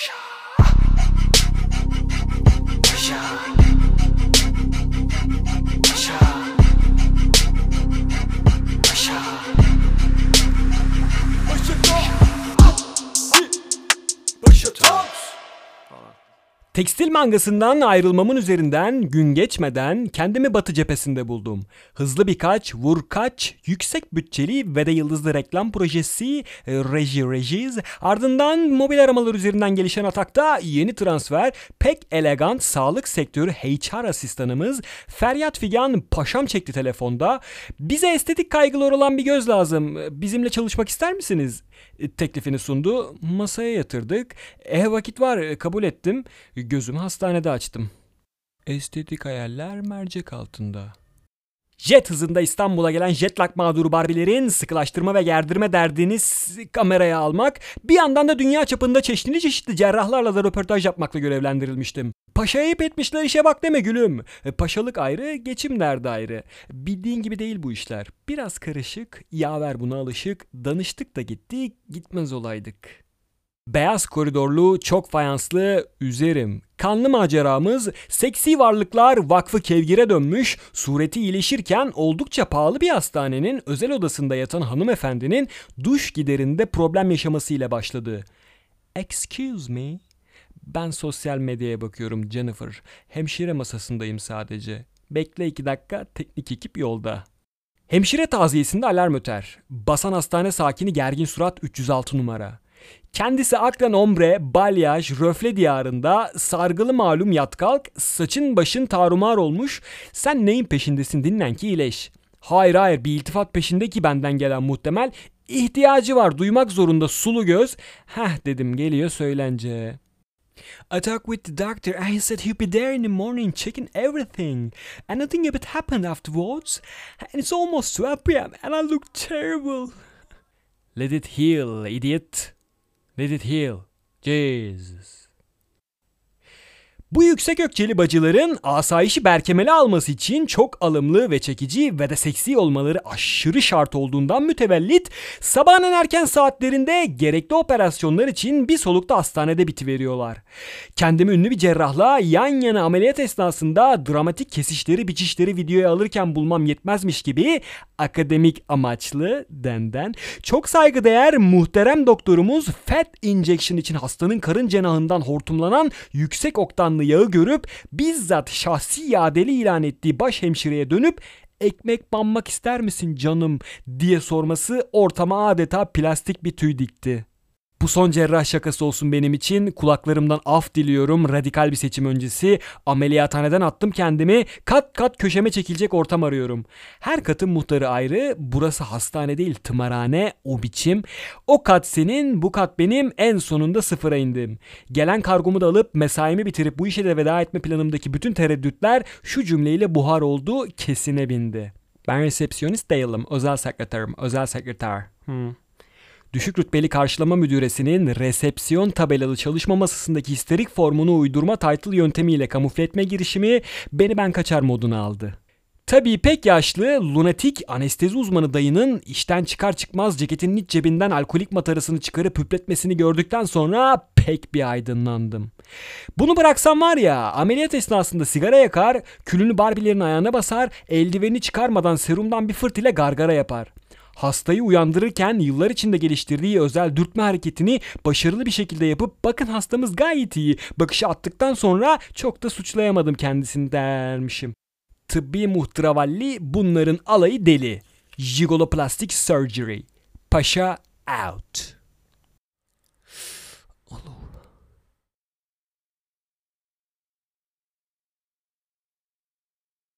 什？Tekstil mangasından ayrılmamın üzerinden gün geçmeden kendimi batı cephesinde buldum. Hızlı birkaç, vur kaç, yüksek bütçeli ve de yıldızlı reklam projesi, e, reji rejiz, ardından mobil aramalar üzerinden gelişen atakta yeni transfer, pek elegant sağlık sektörü HR asistanımız Feryat Figan paşam çekti telefonda. Bize estetik kaygılar olan bir göz lazım. Bizimle çalışmak ister misiniz? E, teklifini sundu. Masaya yatırdık. E vakit var e, kabul ettim. Gözümü hastanede açtım. Estetik hayaller mercek altında. Jet hızında İstanbul'a gelen jetlag mağduru Barbilerin sıkılaştırma ve gerdirme derdini kameraya almak, bir yandan da dünya çapında çeşitli çeşitli cerrahlarla da röportaj yapmakla görevlendirilmiştim. Paşa ayıp etmişler işe bak deme gülüm. E, paşalık ayrı, geçim derdi ayrı. Bildiğin gibi değil bu işler. Biraz karışık, yaver buna alışık, danıştık da gittik, gitmez olaydık. Beyaz koridorlu, çok fayanslı, üzerim. Kanlı maceramız Seksi Varlıklar Vakfı Kevgir'e dönmüş, sureti iyileşirken oldukça pahalı bir hastanenin özel odasında yatan hanımefendinin duş giderinde problem yaşamasıyla başladı. Excuse me? Ben sosyal medyaya bakıyorum Jennifer. Hemşire masasındayım sadece. Bekle iki dakika teknik ekip yolda. Hemşire taziyesinde alarm öter. Basan hastane sakini gergin surat 306 numara. Kendisi akran ombre, balyaj, röfle diyarında sargılı malum yat kalk, saçın başın tarumar olmuş, sen neyin peşindesin dinlen ki iyileş. Hayır hayır bir iltifat peşinde ki benden gelen muhtemel, ihtiyacı var duymak zorunda sulu göz. Heh dedim geliyor söylence. I talked with the doctor and he said he'd be there in the morning checking everything. And nothing a bit happened afterwards. And it's almost 12 p.m. and I look terrible. Let it heal, idiot. Let it heal. Jesus. Bu yüksek ökçeli bacıların asayişi berkemeli alması için çok alımlı ve çekici ve de seksi olmaları aşırı şart olduğundan mütevellit sabahın erken saatlerinde gerekli operasyonlar için bir solukta hastanede bitiveriyorlar. Kendimi ünlü bir cerrahla yan yana ameliyat esnasında dramatik kesişleri biçişleri videoya alırken bulmam yetmezmiş gibi akademik amaçlı denden çok saygıdeğer muhterem doktorumuz fat injection için hastanın karın cenahından hortumlanan yüksek oktanlı kanlı yağı görüp bizzat şahsi yadeli ilan ettiği baş hemşireye dönüp ekmek banmak ister misin canım diye sorması ortama adeta plastik bir tüy dikti. Bu son cerrah şakası olsun benim için. Kulaklarımdan af diliyorum. Radikal bir seçim öncesi. Ameliyathaneden attım kendimi. Kat kat köşeme çekilecek ortam arıyorum. Her katın muhtarı ayrı. Burası hastane değil tımarhane. O biçim. O kat senin, bu kat benim. En sonunda sıfıra indim. Gelen kargomu da alıp mesaimi bitirip bu işe de veda etme planımdaki bütün tereddütler şu cümleyle buhar oldu. Kesine bindi. Ben resepsiyonist değilim. Özel sekreterim. Özel sekreter. Hmm düşük rütbeli karşılama müdüresinin resepsiyon tabelalı çalışma masasındaki histerik formunu uydurma title yöntemiyle kamufle etme girişimi beni ben kaçar moduna aldı. Tabii pek yaşlı, lunatik anestezi uzmanı dayının işten çıkar çıkmaz ceketinin iç cebinden alkolik matarasını çıkarıp hüpletmesini gördükten sonra pek bir aydınlandım. Bunu bıraksam var ya ameliyat esnasında sigara yakar, külünü barbilerin ayağına basar, eldiveni çıkarmadan serumdan bir fırt ile gargara yapar hastayı uyandırırken yıllar içinde geliştirdiği özel dürtme hareketini başarılı bir şekilde yapıp bakın hastamız gayet iyi bakışı attıktan sonra çok da suçlayamadım kendisini dermişim. Tıbbi muhtıravalli bunların alayı deli. Jigoloplastic surgery. Paşa out.